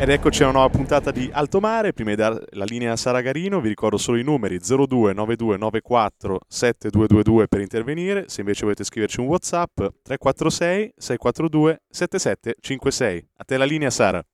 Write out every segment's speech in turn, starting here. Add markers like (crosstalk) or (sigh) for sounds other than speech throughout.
Ed eccoci a una nuova puntata di Alto Mare. Prima di dare la linea a Sara Garino, vi ricordo solo i numeri 029294 7222 per intervenire. Se invece volete scriverci un WhatsApp 346 642 7756. A te la linea, Sara.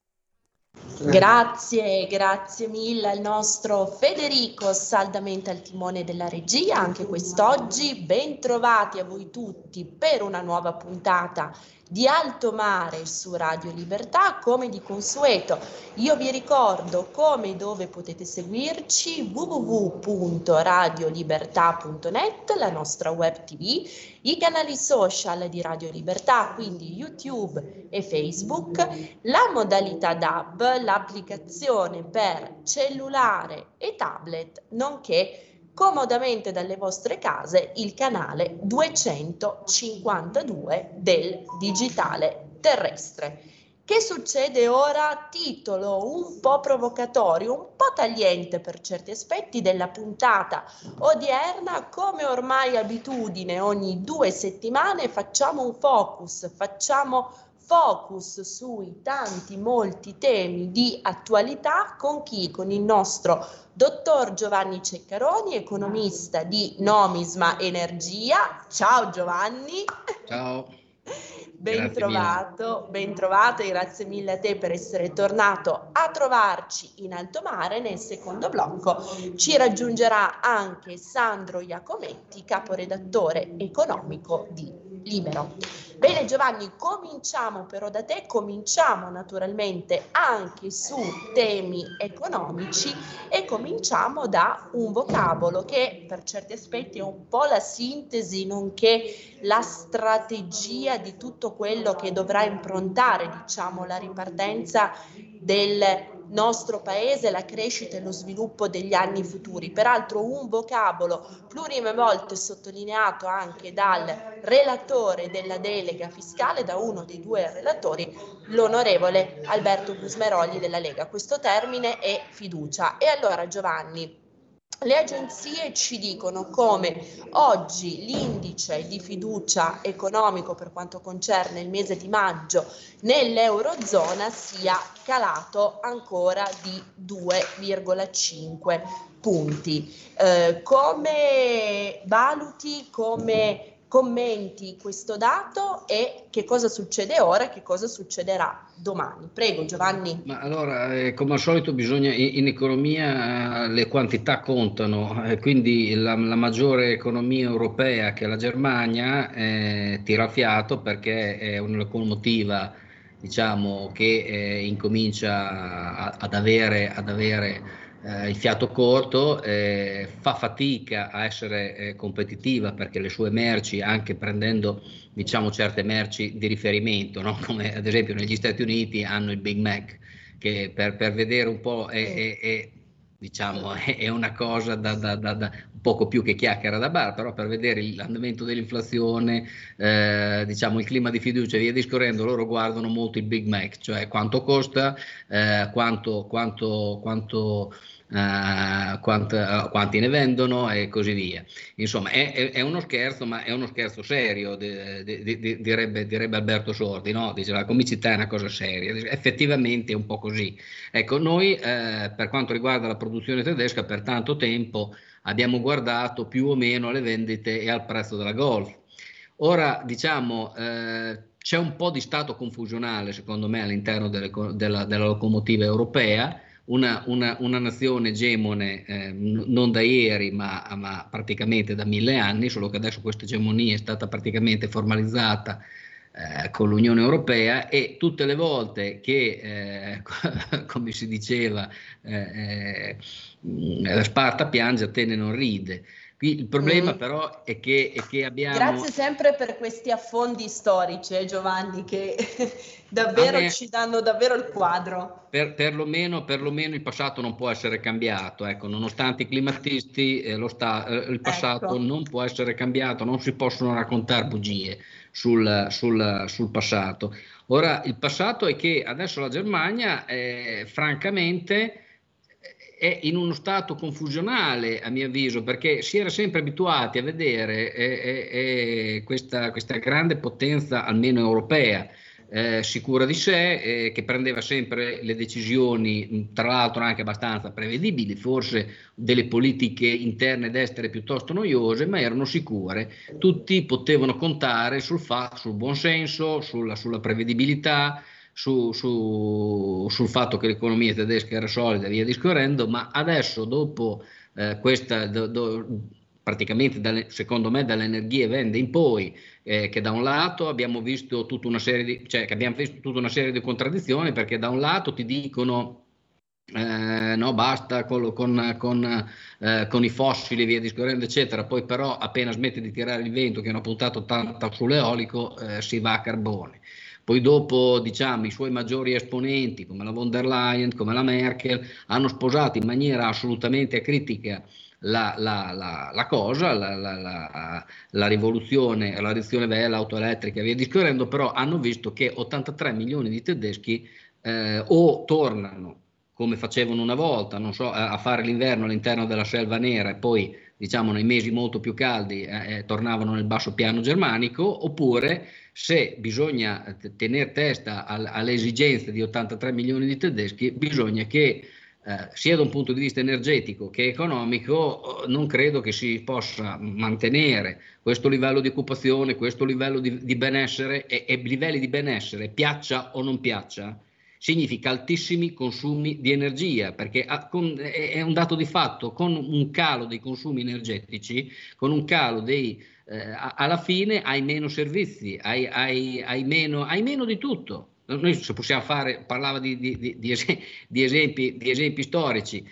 Grazie, grazie mille al nostro Federico saldamente al timone della regia anche quest'oggi. Bentrovati a voi tutti per una nuova puntata di alto mare su Radio Libertà come di consueto. Io vi ricordo come e dove potete seguirci www.radiolibertà.net, la nostra web tv, i canali social di Radio Libertà, quindi YouTube e Facebook, la modalità DAB, l'applicazione per cellulare e tablet, nonché comodamente dalle vostre case il canale 252 del digitale terrestre. Che succede ora? Titolo un po' provocatorio, un po' tagliente per certi aspetti della puntata odierna. Come ormai abitudine, ogni due settimane facciamo un focus, facciamo focus sui tanti, molti temi di attualità con chi? Con il nostro dottor Giovanni Ceccaroni, economista di Nomisma Energia. Ciao Giovanni. Ciao. Ben trovato, ben trovato e grazie mille a te per essere tornato a trovarci in alto mare nel secondo blocco. Ci raggiungerà anche Sandro Iacometti, caporedattore economico di Libero. Bene Giovanni, cominciamo però da te, cominciamo naturalmente anche su temi economici e cominciamo da un vocabolo che per certi aspetti è un po' la sintesi nonché la strategia di tutto quello che dovrà improntare diciamo la ripartenza del nostro paese, la crescita e lo sviluppo degli anni futuri. Peraltro un vocabolo plurime volte sottolineato anche dal relatore della delega fiscale, da uno dei due relatori, l'onorevole Alberto Gusmeroli della Lega. Questo termine è fiducia. E allora Giovanni, le agenzie ci dicono come oggi l'indice di fiducia economico per quanto concerne il mese di maggio nell'Eurozona sia calato ancora di 2,5 punti. Eh, come valuti, come commenti questo dato e che cosa succede ora e che cosa succederà domani. Prego Giovanni. Ma allora, eh, come al solito bisogna, in, in economia eh, le quantità contano, eh, quindi la, la, maggiore economia europea che è la Germania eh, tira fiato perché è una locomotiva diciamo, che eh, incomincia a, ad avere, ad avere eh, il fiato corto, eh, fa fatica a essere eh, competitiva perché le sue merci, anche prendendo diciamo, certe merci di riferimento, no? (laughs) come ad esempio negli Stati Uniti hanno il Big Mac, che per, per vedere un po' è, è, è diciamo, (laughs) è una cosa da, da, da, da, poco più che chiacchiera da bar, però per vedere l'andamento dell'inflazione, eh, diciamo, il clima di fiducia e via discorrendo, loro guardano molto il Big Mac, cioè quanto costa, eh, quanto, quanto, quanto uh, quant, uh, quanti ne vendono e così via. Insomma, è, è, è uno scherzo, ma è uno scherzo serio, di, di, di, direbbe, direbbe, Alberto Sordi, no? Dice la comicità è una cosa seria, effettivamente è un po' così. Ecco, noi eh, per quanto riguarda la produzione tedesca per tanto tempo abbiamo guardato più o meno alle vendite e al prezzo della Golf. Ora, diciamo, eh, c'è un po' di stato confusionale, secondo me, all'interno delle, della, della locomotiva europea, una, una, una nazione egemone eh, non da ieri ma, ma, praticamente da mille anni, solo che adesso questa egemonia è stata praticamente formalizzata eh, con l'Unione Europea e tutte le volte che, eh, (laughs) come si diceva, eh, eh, Sparta piange, Atene non ride. Il problema mm. però è che, è che, abbiamo... Grazie sempre per questi affondi storici, eh, Giovanni, che (laughs) davvero me, ci danno davvero il quadro. Per, perlomeno, perlomeno, il passato non può essere cambiato, ecco, nonostante i climatisti, eh, sta, eh, il passato ecco. non può essere cambiato, non si possono raccontare bugie sul, sul, sul passato. Ora, il passato è che adesso la Germania, eh, francamente, è in uno stato confusionale, a mio avviso, perché si era sempre abituati a vedere eh, eh, questa, questa, grande potenza, almeno europea, eh, sicura di sé, eh, che prendeva sempre le decisioni, tra l'altro anche abbastanza prevedibili, forse delle politiche interne ed estere piuttosto noiose, ma erano sicure. Tutti potevano contare sul, fa- sul buon senso, sulla, sulla prevedibilità, su, su, sul fatto che l'economia tedesca era solida e via discorrendo, ma adesso dopo eh, questa, do, do, praticamente dalle, secondo me dall'energia vende in poi, eh, che da un lato abbiamo visto tutta una serie di, cioè, visto tutta una serie di contraddizioni perché da un lato ti dicono eh, no, basta con, con, con, eh, con, i fossili via discorrendo, eccetera. Poi, però, appena smette di tirare il vento, che hanno puntato tanto sull'eolico, eh, si va a carbone. Poi dopo, diciamo, i suoi maggiori esponenti, come la von der Leyen, come la Merkel, hanno sposato in maniera assolutamente acritica la, la, la, la cosa, la, rivoluzione, la rivoluzione verde, l'auto elettrica e via discorrendo, però hanno visto che 83 milioni di tedeschi eh, o tornano come facevano una volta, so, a fare l'inverno all'interno della selva nera e poi diciamo nei mesi molto più caldi eh, eh tornavano nel basso piano germanico, oppure se bisogna tenere testa al, alle esigenze di 83 milioni di tedeschi, bisogna che eh, sia da un punto di vista energetico che economico, non credo che si possa mantenere questo livello di occupazione, questo livello di, di benessere e, e livelli di benessere, piaccia o non piaccia, significa altissimi consumi di energia, perché è un dato di fatto, con un calo dei consumi energetici, con un calo dei, eh, alla fine hai meno servizi, hai, hai, hai, meno, hai meno di tutto. Noi se possiamo fare, parlava di, di, di, di esempi, esempi, storici,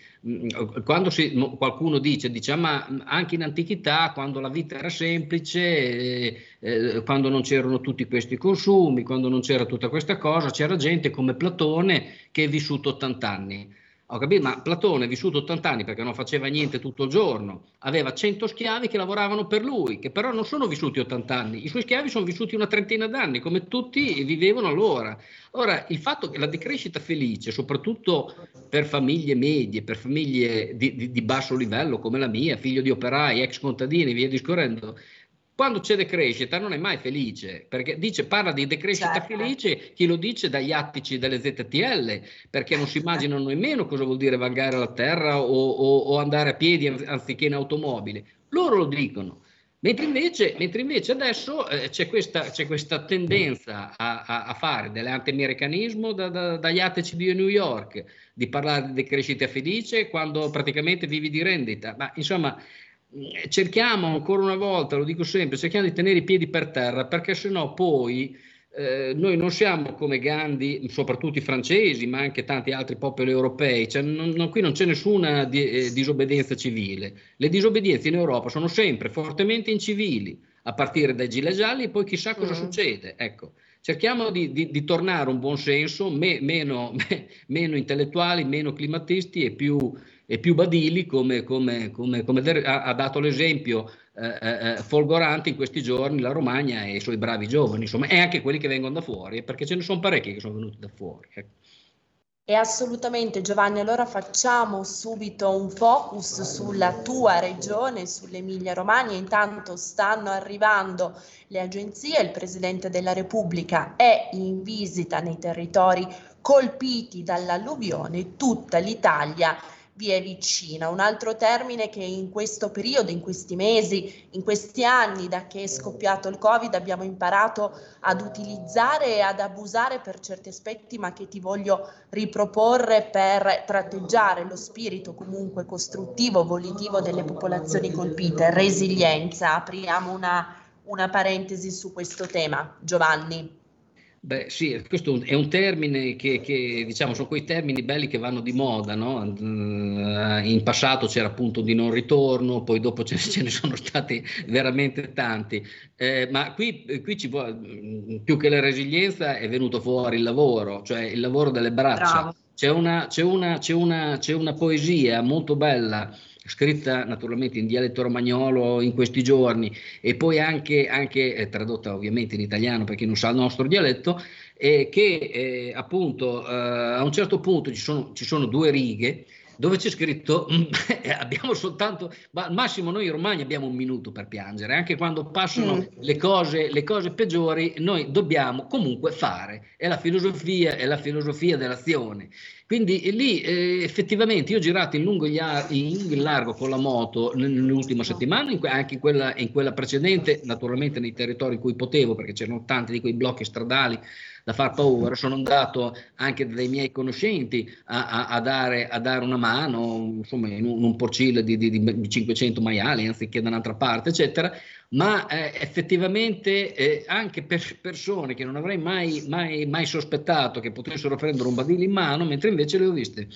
quando si, qualcuno dice, dice, ma anche in antichità, quando la vita era semplice, eh, eh, quando non c'erano tutti questi consumi, quando non c'era tutta questa cosa, c'era gente come Platone che è vissuto 80 anni. Ho capito, ma Platone è vissuto 80 anni perché non faceva niente tutto il giorno, aveva 100 schiavi che lavoravano per lui, che però non sono vissuti 80 anni, i suoi schiavi sono vissuti una trentina d'anni, come tutti vivevano allora. Ora, il fatto che la decrescita felice, soprattutto per famiglie medie, per famiglie di, di, di basso livello come la mia, figlio di operai, ex contadini, via discorrendo, quando c'è decrescita non è mai felice, perché dice, parla di decrescita certo. felice chi lo dice dagli attici delle ZTL, perché non si immaginano nemmeno cosa vuol dire vagare la terra o, o, o, andare a piedi anziché in automobile. Loro lo dicono. Mentre invece, mentre invece adesso eh, c'è, questa, c'è, questa, tendenza a, a, a fare dell'antiamericanismo da, da, dagli attici di New York, di parlare di decrescita felice quando praticamente vivi di rendita. Ma insomma, cerchiamo ancora una volta, lo dico sempre, cerchiamo di tenere i piedi per terra perché sennò poi eh, noi non siamo come Gandhi, soprattutto i francesi, ma anche tanti altri popoli europei, cioè, non, non, qui non c'è nessuna di, eh, disobbedienza civile. Le disobbedienze in Europa sono sempre fortemente incivili, a partire dai gilet gialli e poi chissà cosa mm. succede. Ecco, cerchiamo di, di, di, tornare a un buon senso, me, meno, (laughs) me, meno intellettuali, meno climatisti e più e più badili come, come, come, come ha, dato l'esempio eh, eh, eh, folgorante in questi giorni la Romagna e i suoi bravi giovani, insomma, e anche quelli che vengono da fuori, perché ce ne sono parecchi che sono venuti da fuori. Ecco. E assolutamente Giovanni, allora facciamo subito un focus sulla tua regione, sull'Emilia Romagna. Intanto stanno arrivando le agenzie, il Presidente della Repubblica è in visita nei territori colpiti dall'alluvione, tutta l'Italia vi è vicina. Un altro termine che in questo periodo, in questi mesi, in questi anni da che è scoppiato il Covid abbiamo imparato ad utilizzare e ad abusare per certi aspetti, ma che ti voglio riproporre per tratteggiare lo spirito comunque costruttivo, volitivo delle popolazioni colpite, resilienza. Apriamo una, una parentesi su questo tema. Giovanni. Beh, sì, questo è un termine che, che, diciamo, sono quei termini belli che vanno di moda, no? Eh, in passato c'era appunto di non ritorno, poi dopo ce, (laughs) ce ne sono stati veramente tanti, eh, ma qui, qui ci vuole, più che la resilienza è venuto fuori il lavoro, cioè il lavoro delle braccia. C'è una, c'è, una, c'è, una, c'è una poesia molto bella scritta naturalmente in dialetto romagnolo in questi giorni e poi anche, anche eh, tradotta ovviamente in italiano per chi non sa il nostro dialetto, e che eh, appunto eh, a un certo punto ci sono, ci sono due righe dove c'è scritto (laughs) abbiamo soltanto, ma al massimo noi in Romagna abbiamo un minuto per piangere, anche quando passano mm. le, cose, le cose peggiori, noi dobbiamo comunque fare, è la filosofia, è la filosofia dell'azione. Quindi lì eh, effettivamente io ho girato in lungo, in largo con la moto nell'ultima settimana, in, anche in quella, in quella, precedente, naturalmente nei territori in cui potevo, perché c'erano tanti di quei blocchi stradali da far paura, sono andato anche dai miei conoscenti a, a, a, dare, a dare, una mano, insomma, in un, un porcile di, di, di, 500 maiali anziché da un'altra parte, eccetera, ma eh, effettivamente eh, anche per persone che non avrei mai, mai, mai sospettato che potessero prendere un badile in mano, mentre invece le ho viste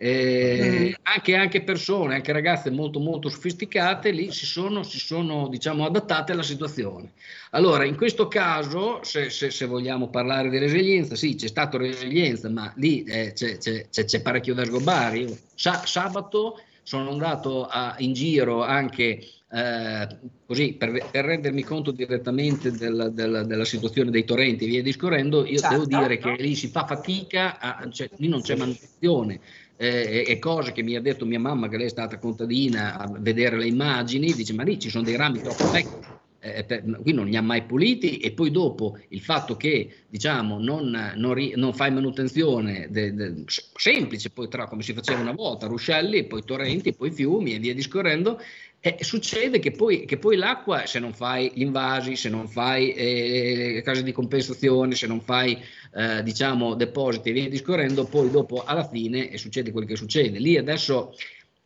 eh, anche, anche, persone, anche ragazze molto molto sofisticate lì si sono, si sono diciamo, adattate alla situazione. Allora, in questo caso, se, se, se, vogliamo parlare di resilienza, sì, c'è stata resilienza, ma lì eh, c'è, c'è, c'è, parecchio da sgobbare. Io, sa, sabato sono andato a, in giro anche eh, così per, per, rendermi conto direttamente del, del, della situazione dei torrenti e via discorrendo, io certo, devo dire no? che lì si fa fatica, a, cioè, lì non c'è manutenzione eh, e cose che mi ha detto mia mamma, che lei è stata contadina, a vedere le immagini, dice ma lì ci sono dei rami troppo vecchi. Eh, per, qui non li ha mai puliti e poi dopo il fatto che diciamo non, non, ri, non fai manutenzione de, de, semplice poi tra come si faceva una volta ruscelli poi torrenti poi fiumi e via discorrendo e succede che poi, che poi, l'acqua, se non fai gli invasi, se non fai eh, case di compensazione, se non fai eh, diciamo depositi e via discorrendo, poi dopo alla fine succede quel che succede. Lì adesso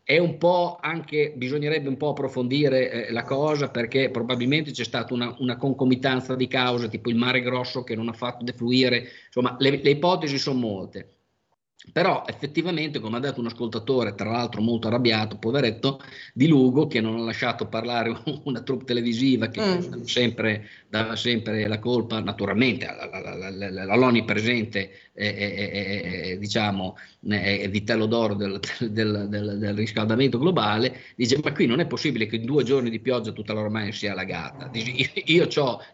è un po' anche, bisognerebbe un po' approfondire eh, la cosa perché probabilmente c'è stata una, una, concomitanza di cause, tipo il mare grosso che non ha fatto defluire, insomma le, le ipotesi sono molte. Però effettivamente, come ha detto un ascoltatore, tra l'altro molto arrabbiato, poveretto, di Lugo, che non ha lasciato parlare (laughs) una troupe televisiva che mm. sempre, dava, sempre, la colpa, naturalmente, all'onnipresente eh, eh, diciamo, vitello d'oro del, del, del, del, riscaldamento globale, dice ma qui non è possibile che in due giorni di pioggia tutta la Romagna sia allagata. Dice, io, io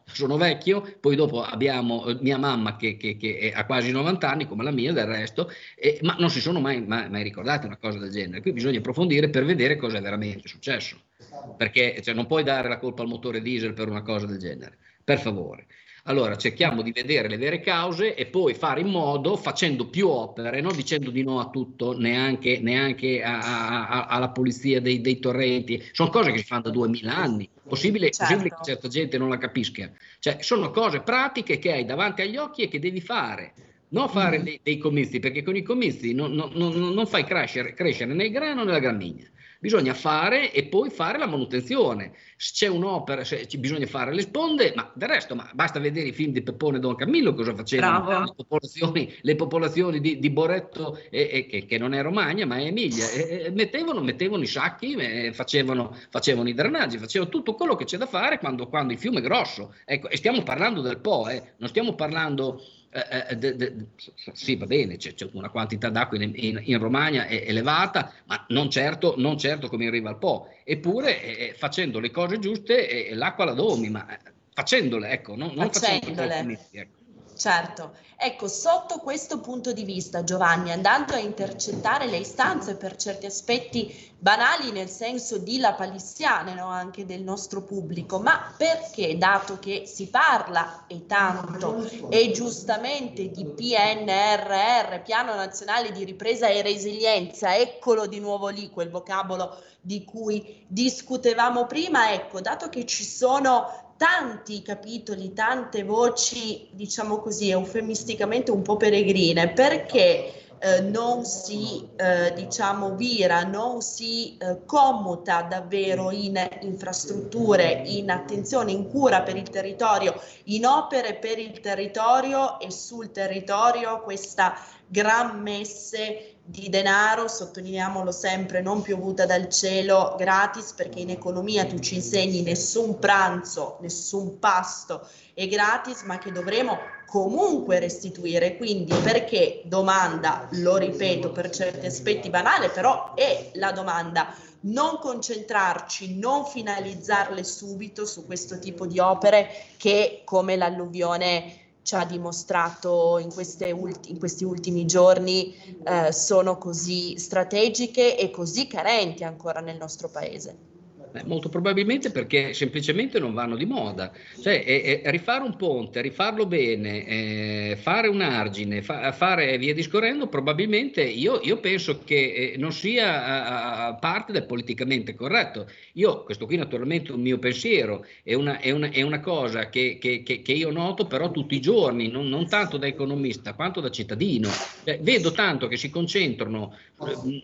sono vecchio, poi dopo abbiamo mia mamma che, che, che ha quasi 90 anni, come la mia del resto, eh, ma non si sono mai, mai, mai, ricordate una cosa del genere. Qui bisogna approfondire per vedere cosa è veramente successo, perché cioè, non puoi dare la colpa al motore diesel per una cosa del genere, per favore. Allora cerchiamo di vedere le vere cause e poi fare in modo, facendo più opere, non dicendo di no a tutto, neanche, neanche a, a, a, alla pulizia dei, dei, torrenti, sono cose che si fanno da 2000 anni, possibile, certo. possibile che certa gente non la capisca. Cioè, sono cose pratiche che hai davanti agli occhi e che devi fare non fare mm. dei, dei, comizi, perché con i comizi non, non, non, non fai crescere, crescere, né il grano né la gramigna. Bisogna fare e poi fare la manutenzione. Se c'è un'opera, se bisogna fare le sponde, ma del resto ma basta vedere i film di Peppone e Don Camillo cosa facevano le popolazioni, le popolazioni di, di, Boretto, e, e, che, che, non è Romagna ma è Emilia. E, mettevano, mettevano, i sacchi, facevano, facevano, i drenaggi, facevano tutto quello che c'è da fare quando, quando il fiume è grosso. Ecco, e stiamo parlando del Po, eh, non stiamo parlando eh, eh, de, de, sì, va bene, c'è, c'è, una quantità d'acqua in, in, in Romagna è elevata, ma non certo, non certo come in riva al Po. Eppure, eh, facendo le cose giuste, eh, l'acqua la domi, ma eh, facendole, ecco, non, non facendole. Ecco. Certo, ecco, sotto questo punto di vista, Giovanni, andando a intercettare le istanze per certi aspetti banali nel senso di lapalissiane no? anche del nostro pubblico, ma perché, dato che si parla e tanto e giustamente di PNRR, Piano Nazionale di Ripresa e Resilienza, eccolo di nuovo lì quel vocabolo di cui discutevamo prima, ecco, dato che ci sono tanti capitoli, tante voci, diciamo così, eufemisticamente un po' peregrine, perché eh, non si eh, diciamo vira, non si eh, commuta davvero in infrastrutture, in attenzione, in cura per il territorio, in opere per il territorio e sul territorio questa gran messe di denaro, sottolineiamolo sempre, non piovuta dal cielo gratis perché in economia tu ci insegni nessun pranzo, nessun pasto è gratis, ma che dovremo comunque restituire. Quindi perché domanda, lo ripeto per certi aspetti banale, però è la domanda non concentrarci, non finalizzarle subito su questo tipo di opere che come l'alluvione ci ha dimostrato in, ulti- in questi ultimi giorni eh, sono così strategiche e così carenti ancora nel nostro paese. Eh, molto probabilmente perché semplicemente non vanno di moda. Cioè, è, è rifare un ponte, rifarlo bene, eh, fare un argine, fa, fare via discorrendo, probabilmente io, io penso che eh, non sia a, parte del politicamente corretto. Io, questo qui naturalmente è un mio pensiero, è una, è una, è una cosa che, che, che, che, io noto però tutti i giorni, non, non tanto da economista quanto da cittadino. Cioè, vedo tanto che si concentrano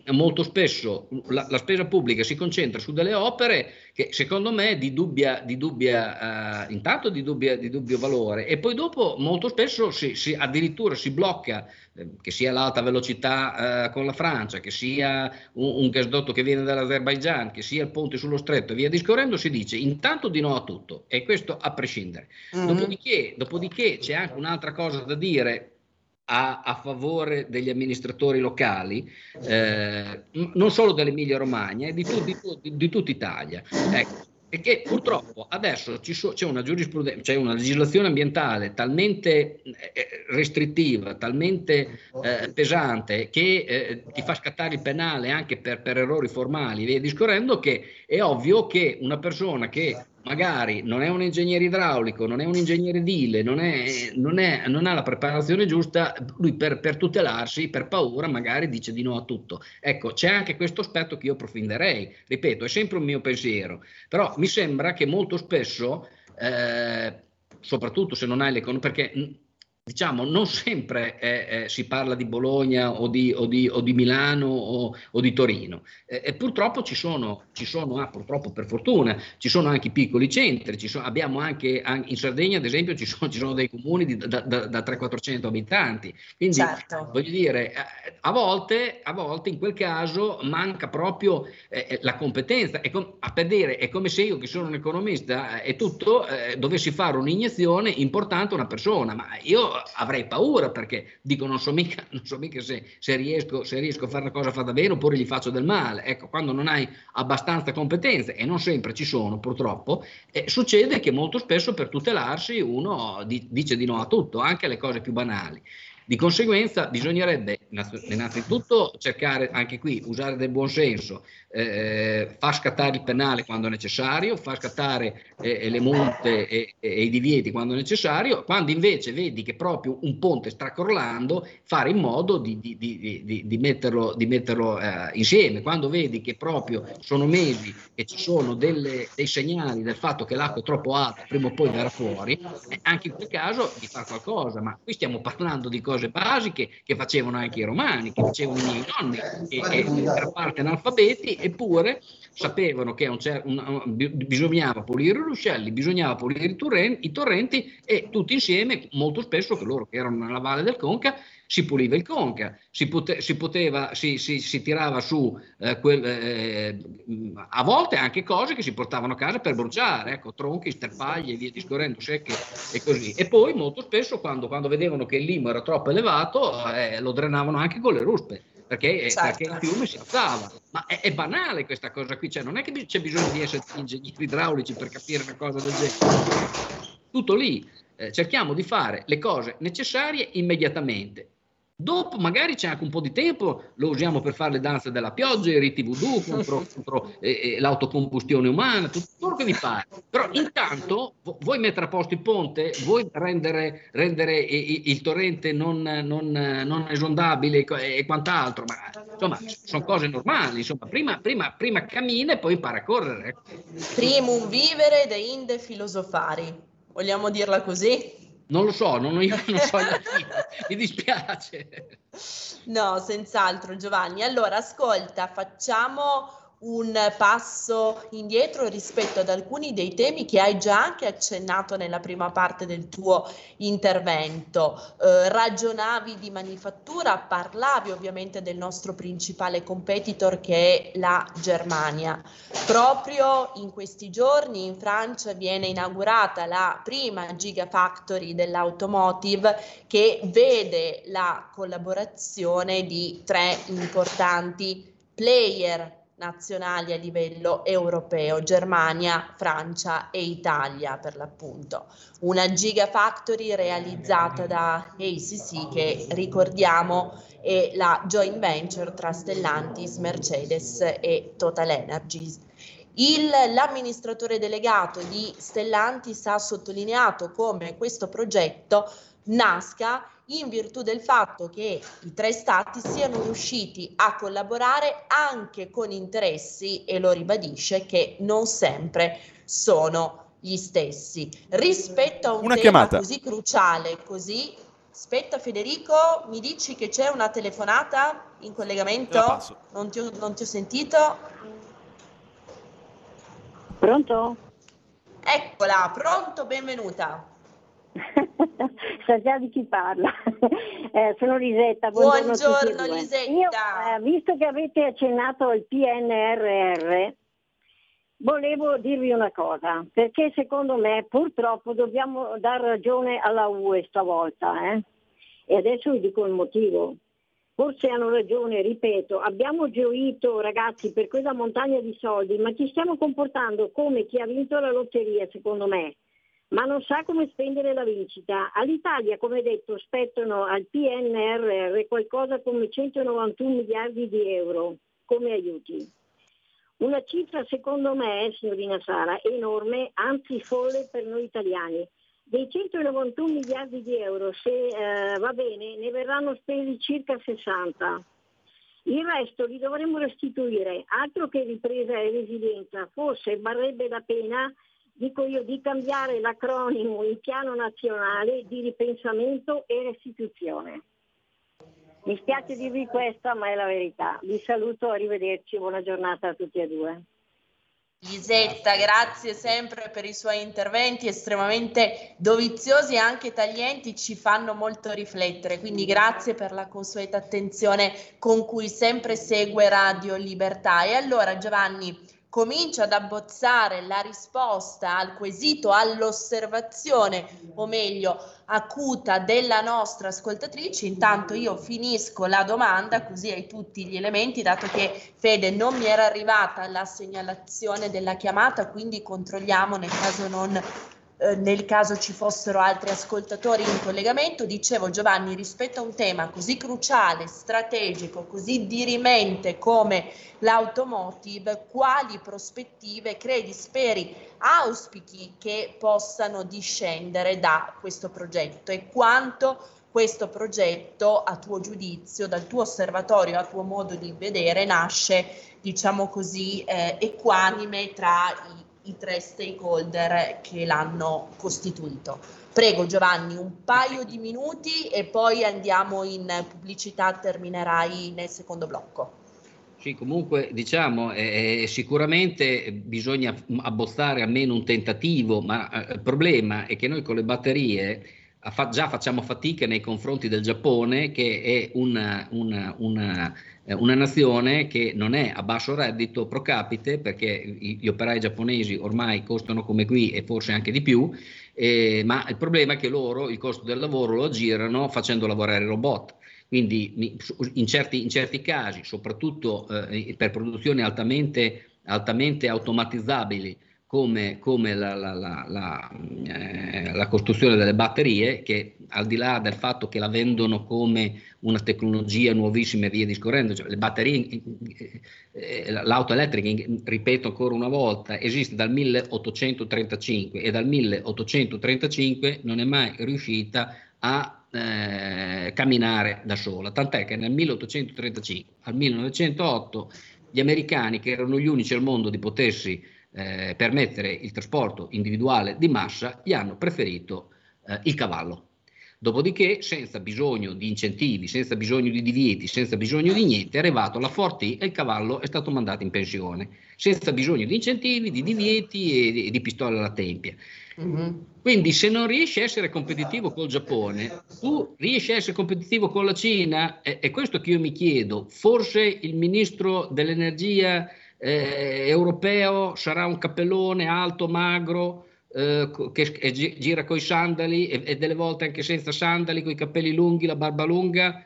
eh, molto spesso, la, la spesa pubblica si concentra su delle opere opere che secondo me è di dubbia, di dubbia uh, intanto di, dubbia, di dubbio valore e poi dopo molto spesso si, si, addirittura si blocca eh, che sia l'alta velocità uh, con la Francia, che sia un, un, gasdotto che viene dall'Azerbaigian, che sia il ponte sullo stretto e via discorrendo, si dice intanto di no a tutto e questo a prescindere. Mm-hmm. Dopodiché, dopodiché c'è anche un'altra cosa da dire a, a, favore degli amministratori locali, eh, non solo dell'Emilia Romagna, di, tu, di, di, di tutta Italia. Ecco, che purtroppo adesso so, c'è una giurisprudenza, c'è una legislazione ambientale talmente eh, restrittiva, talmente eh, pesante che eh, ti fa scattare il penale anche per, per errori formali, via discorrendo, che è ovvio che una persona che magari non è un ingegnere idraulico, non è un ingegnere edile, non, è, non, è, non ha la preparazione giusta, lui per, per, tutelarsi, per paura, magari dice di no a tutto. Ecco, c'è anche questo aspetto che io approfondirei, ripeto, è sempre un mio pensiero, però mi sembra che molto spesso, eh, soprattutto se non hai l'economia, perché diciamo, non sempre eh, eh, si parla di Bologna o di, o di, o di Milano o, o, di Torino. Eh, e purtroppo ci sono, ci sono ah, purtroppo per fortuna, ci sono anche piccoli centri, sono, abbiamo anche, anche, in Sardegna ad esempio ci sono, ci sono dei comuni di, da, da, da 300-400 abitanti. Quindi certo. voglio dire, eh, a volte, a volte in quel caso manca proprio eh, eh, la competenza. È com- a per dire, è come se io che sono un economista e tutto dovessi fare un'iniezione importante a una persona, ma io avrei paura perché dico non so mica, (laughs) non so mica se, se, riesco, se, riesco, a fare una cosa fatta bene oppure gli faccio del male. Ecco, quando non hai abbastanza competenze e non sempre ci sono purtroppo, eh, succede che molto spesso per tutelarsi uno di, dice di no a tutto, anche alle cose più banali. Di conseguenza bisognerebbe innanzitutto cercare anche qui, usare del buon senso, eh, far scattare il penale quando necessario, far scattare eh, le multe e, e, i divieti quando necessario, quando invece vedi che proprio un ponte sta crollando, fare in modo di, di, di, di metterlo, metterlo eh, insieme, quando vedi che proprio sono mesi che ci sono delle, dei segnali del fatto che l'acqua è troppo alta, prima o poi verrà fuori, eh, anche in quel caso di fare qualcosa, ma qui stiamo parlando di cose cose basiche che facevano anche i romani, che facevano i miei nonni, e, e per parte analfabeti, eppure sapevano che un cer- un, un, bisognava pulire i ruscelli, bisognava pulire i torrenti, i torrenti e tutti insieme, molto spesso, che loro che erano nella valle del Conca, si puliva il Conca, si, pote- si poteva, si, si, si, tirava su eh, quel, eh, a volte anche cose che si portavano a casa per bruciare, ecco, tronchi, sterpaglie e via discorrendo, secche e così. E poi molto spesso quando, quando vedevano che il limo era troppo elevato eh, lo drenavano anche con le ruspe. Perché, certo. perché, il fiume si alzava. Ma è, è, banale questa cosa qui, cioè non è che c'è bisogno di essere ingegneri idraulici per capire una cosa del genere. Tutto lì. Eh, cerchiamo di fare le cose necessarie immediatamente. Dopo magari c'è anche un po' di tempo, lo usiamo per fare le danze della pioggia, i riti voodoo (laughs) contro, contro eh, eh, l'autocombustione umana, tutto quello che vi pare. Però intanto vuoi mettere a posto il ponte, vuoi rendere, rendere il, il, torrente non, non, non esondabile e, e, quant'altro, ma insomma sono cose normali, insomma prima, prima, prima cammina e poi impara a correre. Primum vivere de inde filosofari, vogliamo dirla così? Non lo so, non, io non so mi dispiace. No, senz'altro Giovanni. Allora, ascolta, facciamo un passo indietro rispetto ad alcuni dei temi che hai già anche accennato nella prima parte del tuo intervento. Eh, ragionavi di manifattura, parlavi ovviamente del nostro principale competitor che è la Germania. Proprio in questi giorni in Francia viene inaugurata la prima Gigafactory dell'automotive che vede la collaborazione di tre importanti player nazionali a livello europeo, Germania, Francia e Italia per l'appunto. Una Gigafactory realizzata da ACC che ricordiamo è la joint venture tra Stellantis, Mercedes e Total Energies. Il, l'amministratore delegato di Stellantis ha sottolineato come questo progetto nasca in virtù del fatto che i tre stati siano riusciti a collaborare anche con interessi, e lo ribadisce, che non sempre sono gli stessi. Rispetto a un una tema chiamata. così cruciale, così... Aspetta Federico, mi dici che c'è una telefonata in collegamento? Non ti, ho, non ti ho sentito. Pronto? Eccola, pronto, benvenuta. (laughs) Sa già di chi parla. (laughs) Eh, sono Lisetta. Buongiorno, Buongiorno Lisetta. Io, eh, visto che avete accennato al PNRR, volevo dirvi una cosa, perché secondo me purtroppo dobbiamo dar ragione alla UE stavolta. Eh? E adesso vi dico il motivo. Forse hanno ragione, ripeto, abbiamo gioito ragazzi per quella montagna di soldi, ma ci stiamo comportando come chi ha vinto la lotteria, secondo me ma non sa come spendere la vincita. All'Italia, come detto, spettano al PNRR qualcosa come 191 miliardi di euro come aiuti. Una cifra secondo me, signorina Sara, enorme, anzi folle per noi italiani. Dei 191 miliardi di euro, se eh, va bene, ne verranno spesi circa 60. Il resto li dovremmo restituire, altro che ripresa e resilienza, forse varrebbe la pena dico io, di cambiare l'acronimo in piano nazionale di ripensamento e restituzione. Mi spiace dirvi questa, ma è la verità. Vi saluto, arrivederci, buona giornata a tutti e due. Lisetta, grazie sempre per i suoi interventi estremamente doviziosi e anche taglienti, ci fanno molto riflettere, quindi grazie per la consueta attenzione con cui sempre segue Radio Libertà. E allora Giovanni, comincia ad abbozzare la risposta al quesito, all'osservazione, o meglio, acuta della nostra ascoltatrice, intanto io finisco la domanda così hai tutti gli elementi, dato che Fede non mi era arrivata la segnalazione della chiamata, quindi controlliamo nel caso non eh, nel caso ci fossero altri ascoltatori in collegamento, dicevo Giovanni, rispetto a un tema così cruciale, strategico, così dirimente come l'automotive, quali prospettive credi, speri, auspichi che possano discendere da questo progetto? E quanto questo progetto, a tuo giudizio, dal tuo osservatorio, a tuo modo di vedere, nasce, diciamo così, eh, equanime tra i i tre stakeholder che l'hanno costituito. Prego Giovanni, un paio di minuti e poi andiamo in pubblicità, terminerai nel secondo blocco. Sì, comunque diciamo eh, sicuramente bisogna abbozzare almeno un tentativo, ma eh, il problema è che noi con le batterie già facciamo fatica nei confronti del Giappone, che è una, una, una, eh, una, nazione che non è a basso reddito pro capite, perché gli operai giapponesi ormai costano come qui e forse anche di più, eh, ma il problema è che loro il costo del lavoro lo aggirano facendo lavorare robot. Quindi in certi, in certi casi, soprattutto eh, per produzioni altamente, altamente automatizzabili, come, come la, la, la, eh, la, costruzione delle batterie, che al di là del fatto che la vendono come una tecnologia nuovissima e via discorrendo, cioè le batterie, eh, l'auto elettrica, ripeto ancora una volta, esiste dal 1835 e dal 1835 non è mai riuscita a eh, camminare da sola, tant'è che nel 1835 al 1908 gli americani, che erano gli unici al mondo di potersi eh, permettere il trasporto individuale di massa, gli hanno preferito eh, il cavallo. Dopodiché, senza bisogno di incentivi, senza bisogno di divieti, senza bisogno di niente, è arrivato la Forti e il cavallo è stato mandato in pensione, senza bisogno di incentivi, di divieti e di, pistole alla tempia. Mm-hmm. Quindi se non riesci a essere competitivo col Giappone, tu riesci a essere competitivo con la Cina? È, è questo che io mi chiedo. Forse il ministro dell'energia eh, europeo sarà un cappellone alto, magro, eh, che, gira coi sandali e, e, delle volte anche senza sandali, con i capelli lunghi, la barba lunga.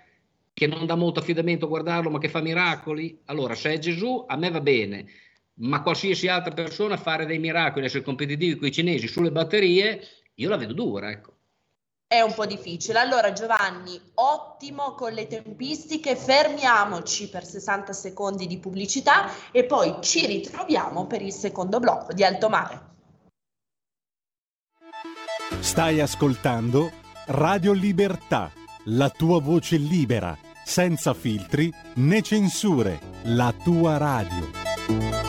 che non dà molto affidamento a guardarlo, ma che fa miracoli? Allora, se è Gesù, a me va bene, ma qualsiasi altra persona fare dei miracoli, essere competitivi con i cinesi sulle batterie, io la vedo dura, ecco. È un po' difficile. Allora Giovanni, ottimo con le tempistiche, fermiamoci per 60 secondi di pubblicità e poi ci ritroviamo per il secondo blocco di Alto Mare. Stai ascoltando Radio Libertà, la tua voce libera, senza filtri né censure, la tua radio.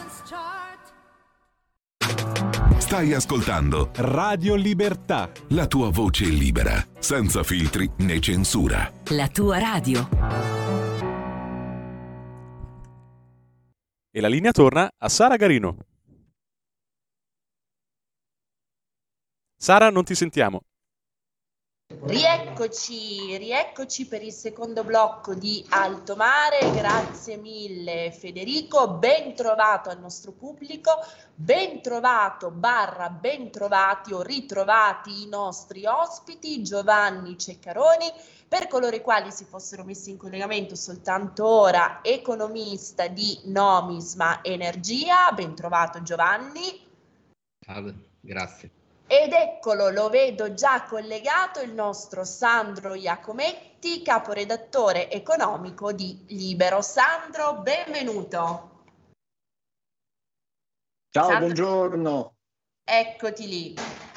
Stai ascoltando Radio Libertà. La tua voce libera, senza filtri né censura. La tua radio. E la linea torna a Sara Garino. Sara, non ti sentiamo. Rieccoci, rieccoci per il secondo blocco di Alto Mare, grazie mille Federico, ben trovato al nostro pubblico, ben trovato barra ben trovati o ritrovati i nostri ospiti Giovanni Ceccaroni, per coloro i quali si fossero messi in collegamento soltanto ora, economista di Nomisma Energia, ben trovato Giovanni. Salve, grazie. Ed eccolo, lo vedo già collegato il nostro Sandro Iacometti, caporedattore economico di Libero. Sandro, benvenuto. Ciao, Sandro, buongiorno. Eccoti lì.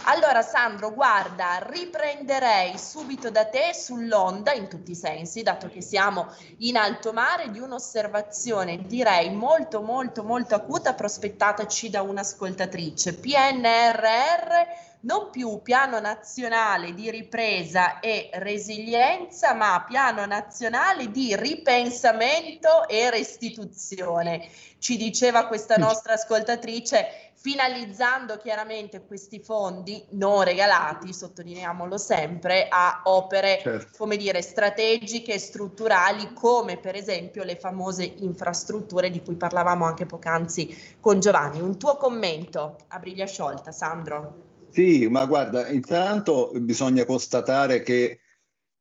Allora Sandro, guarda, riprenderei subito da te sull'onda in tutti i sensi, dato che siamo in alto mare, di un'osservazione direi molto molto molto acuta prospettataci da un'ascoltatrice. PNRR non più piano nazionale di ripresa e resilienza, ma piano nazionale di ripensamento e restituzione. Ci diceva questa nostra ascoltatrice, finalizzando chiaramente questi fondi non regalati, sottolineiamolo sempre, a opere, certo. come dire, strategiche e strutturali, come per esempio le famose infrastrutture di cui parlavamo anche poc'anzi con Giovanni. Un tuo commento a briglia sciolta, Sandro? Sì, ma guarda, intanto bisogna constatare che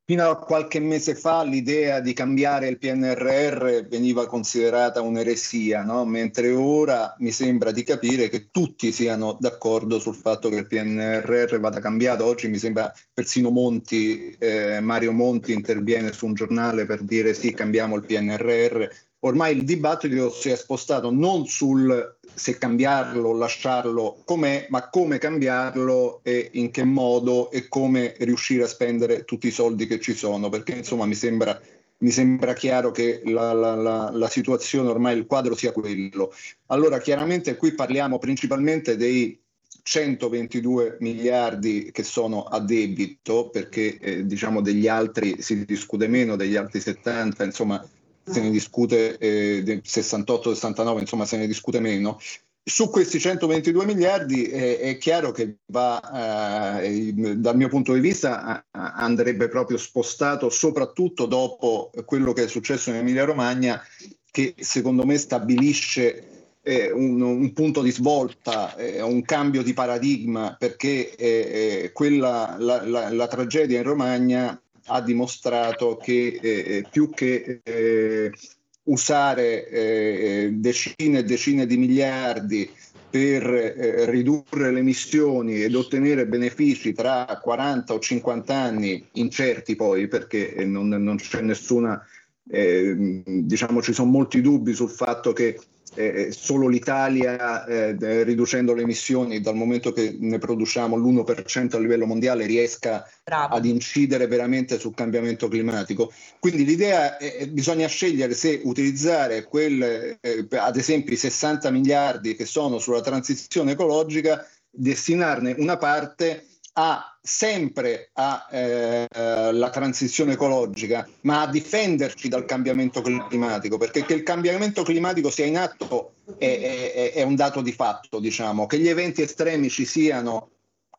fino a qualche mese fa l'idea di cambiare il PNRR veniva considerata un'eresia, no? mentre ora mi sembra di capire che tutti siano d'accordo sul fatto che il PNRR vada cambiato. Oggi mi sembra persino Monti, eh, Mario Monti interviene su un giornale per dire sì, cambiamo il PNRR. Ormai il dibattito si è spostato non sul se cambiarlo lasciarlo com'è, ma come cambiarlo e in che modo e come riuscire a spendere tutti i soldi che ci sono, perché insomma mi sembra, mi sembra chiaro che la, la, la, la, situazione, ormai il quadro sia quello. Allora chiaramente qui parliamo principalmente dei 122 miliardi che sono a debito, perché eh, diciamo degli altri si discute meno, degli altri 70, insomma se ne discute eh, 68-69, insomma se ne discute meno. Su questi 122 miliardi eh, è chiaro che va, eh, dal mio punto di vista, andrebbe proprio spostato, soprattutto dopo quello che è successo in Emilia Romagna, che secondo me stabilisce eh, un, un, punto di svolta, eh, un cambio di paradigma, perché eh, eh quella, la, la, la, tragedia in Romagna ha dimostrato che eh, eh, più che eh, usare eh, decine e decine di miliardi per eh, ridurre le emissioni ed ottenere benefici tra 40 o 50 anni, incerti poi perché eh, non, non c'è nessuna, diciamo ci sono molti dubbi sul fatto che eh, solo l'Italia, eh, riducendo le emissioni dal momento che ne produciamo l'1% a livello mondiale, riesca Bravo. ad incidere veramente sul cambiamento climatico. Quindi l'idea è bisogna scegliere se utilizzare quel, eh, ad esempio i 60 miliardi che sono sulla transizione ecologica, destinarne una parte a, sempre alla eh, transizione ecologica, ma a difenderci dal cambiamento climatico, perché che il cambiamento climatico sia in atto è, è, è un dato di fatto, diciamo, che gli eventi estremi ci siano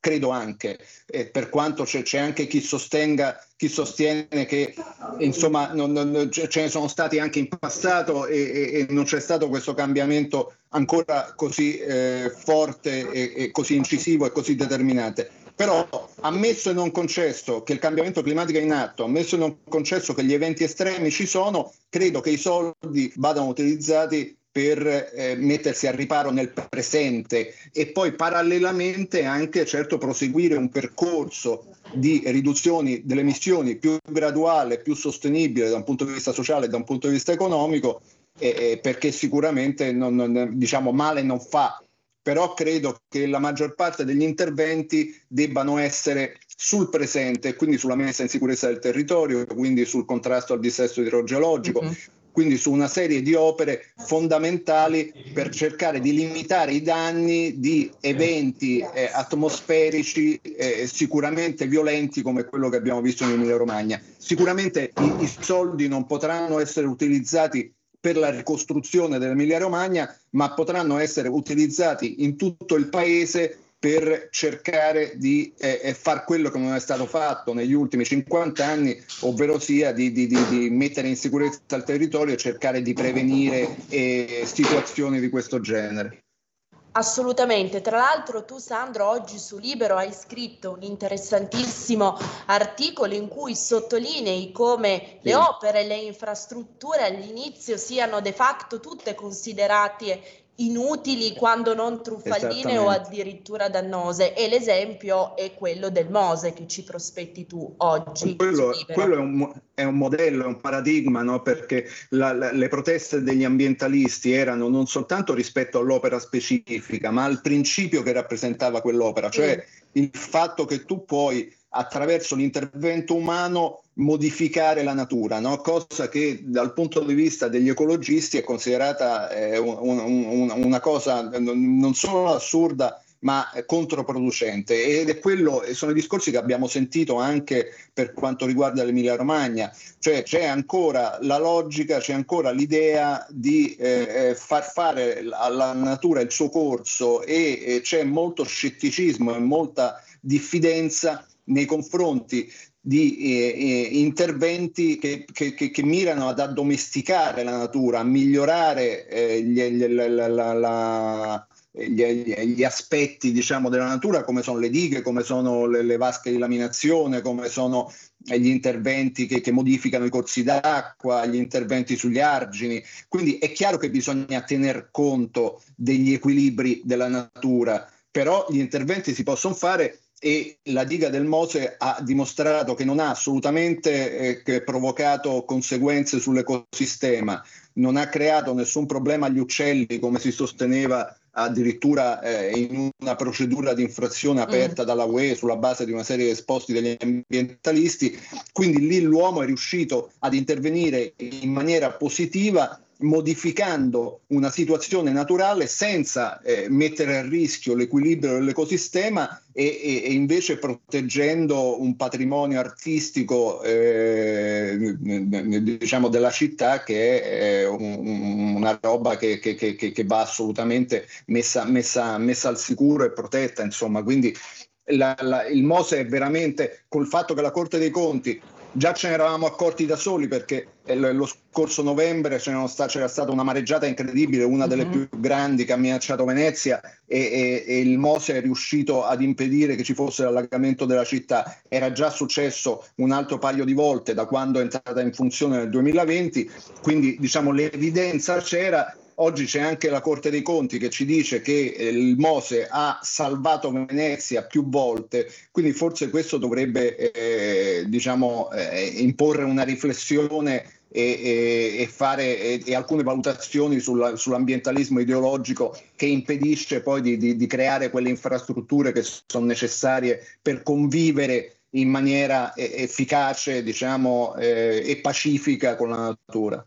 credo anche, eh, per quanto c'è, c'è, anche chi, sostenga, chi sostiene che insomma non, non, ce ne sono stati anche in passato e, e, e non c'è stato questo cambiamento ancora così eh, forte e, e, così incisivo e così determinante. Però ammesso e non concesso che il cambiamento climatico è in atto, ammesso e non concesso che gli eventi estremi ci sono, credo che i soldi vadano utilizzati per eh, mettersi a riparo nel presente e poi parallelamente anche certo proseguire un percorso di riduzioni delle emissioni più graduale, più sostenibile da un punto di vista sociale e da un punto di vista economico, eh, perché sicuramente non, non, diciamo, male non fa, però credo che la maggior parte degli interventi debbano essere sul presente, quindi sulla messa in sicurezza del territorio, quindi sul contrasto al dissesto idrogeologico, mm-hmm quindi su una serie di opere fondamentali per cercare di limitare i danni di eventi eh, atmosferici eh, sicuramente violenti come quello che abbiamo visto in Emilia Romagna. Sicuramente i, i soldi non potranno essere utilizzati per la ricostruzione dell'Emilia Romagna, ma potranno essere utilizzati in tutto il paese per cercare di eh, eh, far quello che non è stato fatto negli ultimi 50 anni, ovvero sia di, di, di, di mettere in sicurezza il territorio e cercare di prevenire eh, situazioni di questo genere. Assolutamente, tra l'altro tu Sandro oggi su Libero hai scritto un interessantissimo articolo in cui sottolinei come le opere e le infrastrutture all'inizio siano de facto tutte considerate inutili quando non truffaldine o addirittura dannose e l'esempio è quello del Mose che ci prospetti tu oggi. Quello, quello è, un, è, un, modello, è un paradigma no? perché la, la, le proteste degli ambientalisti erano non soltanto rispetto all'opera specifica ma al principio che rappresentava quell'opera, cioè mm. il fatto che tu puoi attraverso l'intervento umano modificare la natura, no? cosa che dal punto di vista degli ecologisti è considerata eh, un, un, una cosa non solo assurda ma controproducente ed è quello, sono i discorsi che abbiamo sentito anche per quanto riguarda l'Emilia Romagna, cioè c'è ancora la logica, c'è ancora l'idea di eh, eh far fare alla natura il suo corso e, e c'è molto scetticismo e molta diffidenza nei confronti di eh, eh, interventi che, che, che, che, mirano ad addomesticare la natura, a migliorare eh, gli, gli, la, la, la, gli, gli, aspetti diciamo, della natura, come sono le dighe, come sono le, le vasche di laminazione, come sono gli interventi che, modificano i corsi d'acqua, gli interventi sugli argini. Quindi è chiaro che bisogna tener conto degli equilibri della natura, però gli interventi si possono fare e la diga del Mose ha dimostrato che non ha assolutamente eh, provocato conseguenze sull'ecosistema, non ha creato nessun problema agli uccelli come si sosteneva addirittura eh, in una procedura di infrazione aperta mm. dalla UE sulla base di una serie di esposti degli ambientalisti. Quindi lì l'uomo è riuscito ad intervenire in maniera positiva modificando una situazione naturale senza eh, mettere a rischio l'equilibrio dell'ecosistema e, e, e invece proteggendo un patrimonio artistico eh, diciamo della città che è un, una roba che, che, che, che, va assolutamente messa, messa, messa al sicuro e protetta insomma. Quindi la, la, il Mose è veramente col fatto che la Corte dei Conti già ce ne eravamo accorti da soli perché lo scorso novembre c'era stata una mareggiata incredibile, una delle mm-hmm. più grandi che ha minacciato Venezia e, e, e, il Mose è riuscito ad impedire che ci fosse l'allagamento della città. Era già successo un altro paio di volte da quando è entrata in funzione nel 2020, quindi diciamo l'evidenza c'era Oggi c'è anche la Corte dei Conti che ci dice che eh, il Mose ha salvato Venezia più volte, quindi forse questo dovrebbe eh, diciamo, eh, imporre una riflessione e, e, fare e, e alcune valutazioni sulla, sull'ambientalismo ideologico che impedisce poi di, di, di, creare quelle infrastrutture che sono necessarie per convivere in maniera efficace diciamo, eh, e pacifica con la natura.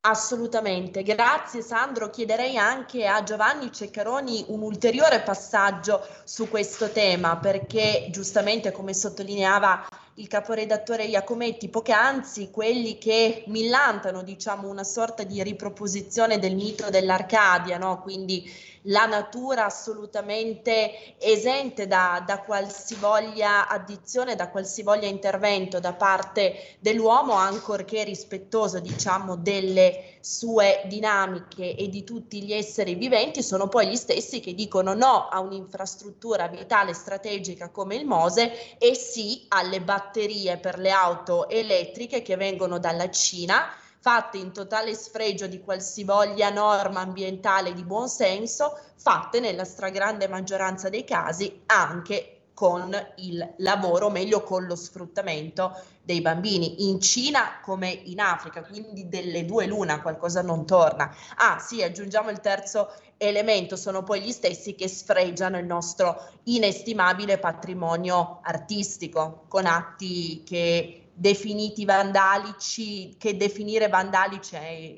Assolutamente, grazie Sandro. Chiederei anche a Giovanni Ceccaroni un ulteriore passaggio su questo tema perché giustamente come sottolineava il caporedattore Iacometti poc'anzi, quelli che millantano diciamo una sorta di riproposizione del mito dell'Arcadia, no? quindi la natura assolutamente esente da, da qualsivoglia addizione, da qualsivoglia intervento da parte dell'uomo, ancorché rispettoso diciamo delle sue dinamiche e di tutti gli esseri viventi, sono poi gli stessi che dicono no a un'infrastruttura vitale strategica come il Mose e sì alle batterie per le auto elettriche che vengono dalla Cina fatte in totale sfregio di qualsivoglia norma ambientale di buon senso, fatte nella stragrande maggioranza dei casi anche con il lavoro, meglio con lo sfruttamento dei bambini in Cina come in Africa, quindi delle due luna qualcosa non torna. Ah sì, aggiungiamo il terzo elemento, sono poi gli stessi che sfregiano il nostro inestimabile patrimonio artistico con atti che definiti vandalici, che definire vandalici è,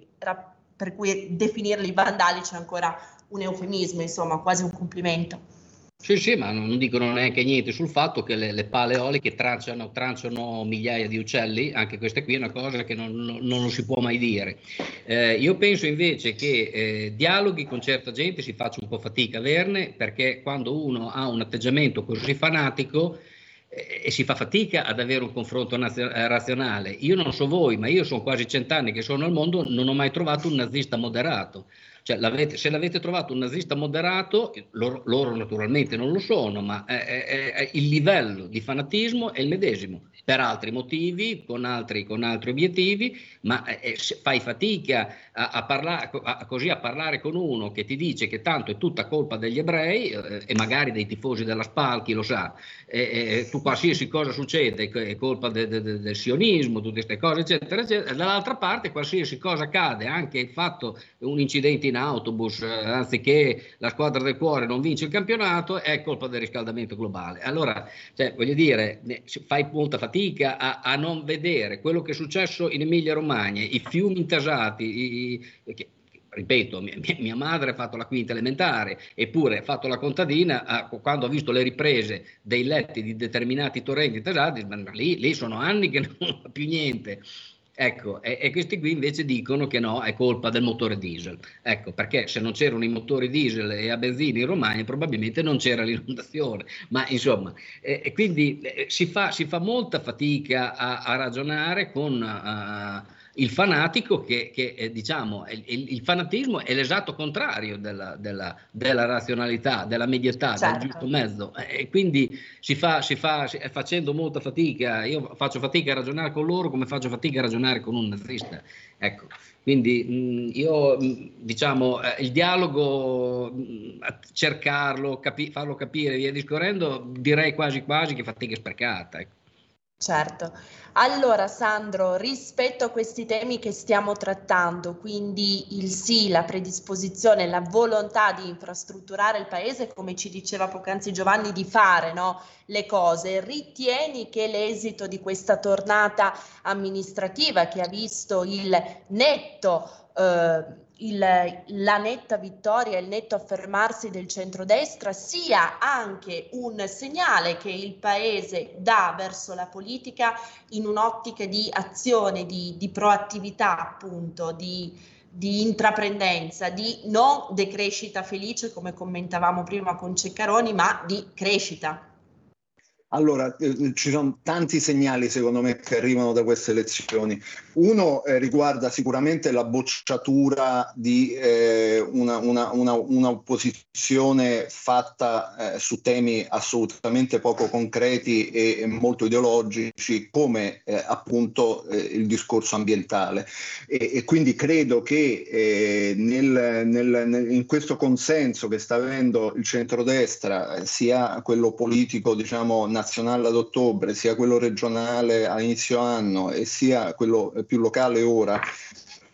per cui definirli vandalici è ancora un eufemismo, insomma, quasi un complimento. Sì, sì, ma non dicono neanche niente sul fatto che le, le pale eoliche tranciano, tranciano, migliaia di uccelli, anche questa qui è una cosa che non, non, non si può mai dire. Eh, io penso invece che eh, dialoghi con certa gente si faccia un po' fatica averne, perché quando uno ha un atteggiamento così fanatico e si fa fatica ad avere un confronto nazio- eh, razionale. Io non so voi, ma io sono quasi cent'anni che sono al mondo, non ho mai trovato un nazista moderato. Cioè, l'avete, se l'avete trovato un nazista moderato, loro, loro naturalmente non lo sono, ma è, è, è il livello di fanatismo è il medesimo per altri motivi, con altri, con altri obiettivi, ma eh, fai fatica a, a, parla- a, così a parlare con uno che ti dice che tanto è tutta colpa degli ebrei eh, e magari dei tifosi della SPAL, chi lo sa, eh, tu qualsiasi cosa succede è colpa de, de, de, del sionismo, tutte queste cose, eccetera, eccetera. Dall'altra parte qualsiasi cosa accade, anche il fatto un incidente in autobus, eh, anziché la squadra del cuore non vince il campionato, è colpa del riscaldamento globale. Allora, cioè, voglio dire, fai molta fatica a, a, non vedere quello che è successo in Emilia Romagna, i fiumi intasati, i, che, ripeto, mia, madre ha fatto la quinta elementare, eppure ha fatto la contadina, ha, quando ha visto le riprese dei letti di determinati torrenti intasati, lì, lì sono anni che non (laughs) fa più niente. Ecco, e, e, questi qui invece dicono che no, è colpa del motore diesel. Ecco, perché se non c'erano i motori diesel e a benzina in Romagna probabilmente non c'era l'inondazione. Ma insomma, eh, e quindi eh, si, fa, si, fa, molta fatica a, a ragionare con... Uh, il fanatico che, che è, diciamo, il, il, fanatismo è l'esatto contrario della, della, della razionalità, della medietà, certo. del giusto mezzo e quindi si fa, si fa si, facendo molta fatica, io faccio fatica a ragionare con loro come faccio fatica a ragionare con un nazista, ecco. Quindi mh, io mh, diciamo eh, il dialogo, mh, cercarlo, capi- farlo capire via discorrendo, direi quasi quasi che fatica sprecata. Ecco. Certo. Allora Sandro, rispetto a questi temi che stiamo trattando, quindi il sì, la predisposizione, la volontà di infrastrutturare il paese, come ci diceva poc'anzi Giovanni, di fare no, le cose, ritieni che l'esito di questa tornata amministrativa che ha visto il netto eh, il, la netta vittoria il netto affermarsi del centrodestra sia anche un segnale che il Paese dà verso la politica in un'ottica di azione, di, di proattività appunto, di, di intraprendenza, di non decrescita felice come commentavamo prima con Ceccaroni, ma di crescita. Allora, eh, ci sono tanti segnali secondo me che arrivano da queste elezioni. Uno eh, riguarda sicuramente la bocciatura di eh, una, una, una, una, opposizione fatta eh, su temi assolutamente poco concreti e, e molto ideologici come eh, appunto eh, il discorso ambientale. E, e quindi credo che nel, nel, nel, in questo consenso che sta avendo il centrodestra, sia quello politico diciamo nazionale ad ottobre, sia quello regionale a inizio anno e sia quello più locale ora,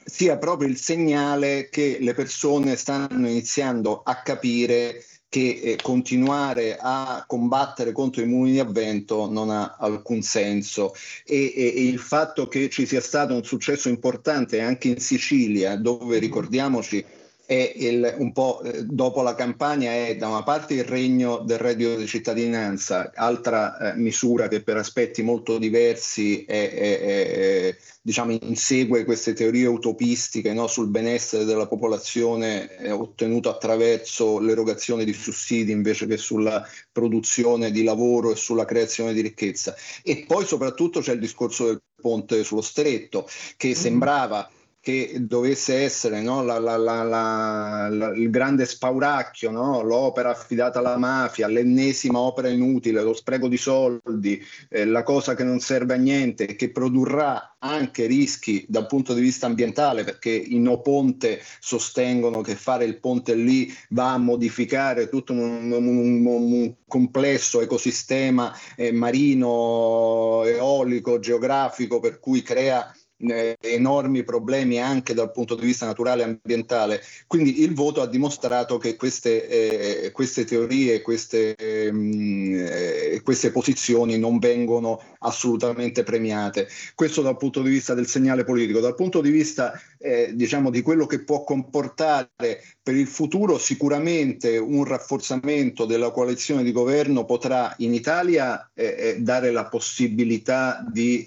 sia proprio il segnale che le persone stanno iniziando a capire che eh, continuare a combattere contro i mulini a vento non ha alcun senso. E, e, e, il fatto che ci sia stato un successo importante anche in Sicilia, dove ricordiamoci è il, un po' eh, dopo la campagna è da una parte il regno del reddito di cittadinanza, altra eh, misura che per aspetti molto diversi è, è, è, diciamo, insegue queste teorie utopistiche no, sul benessere della popolazione eh, ottenuto attraverso l'erogazione di sussidi invece che sulla produzione di lavoro e sulla creazione di ricchezza. E poi soprattutto c'è il discorso del ponte sullo stretto che mm-hmm. sembrava che dovesse essere no, la, la, la, il grande spauracchio, no? l'opera affidata alla mafia, l'ennesima opera inutile, lo spreco di soldi, eh, la cosa che non serve a niente, che produrrà anche rischi dal punto di vista ambientale, perché i no ponte sostengono che fare il ponte lì va a modificare tutto un, un, un complesso ecosistema eh, marino, eolico, geografico, per cui crea eh, enormi problemi anche dal punto di vista naturale e ambientale. Quindi il voto ha dimostrato che queste, eh, queste teorie, queste, eh, queste posizioni non vengono assolutamente premiate. Questo dal punto di vista del segnale politico. Dal punto di vista eh, diciamo, di quello che può comportare per il futuro, sicuramente un rafforzamento della coalizione di governo potrà in Italia eh, eh dare la possibilità di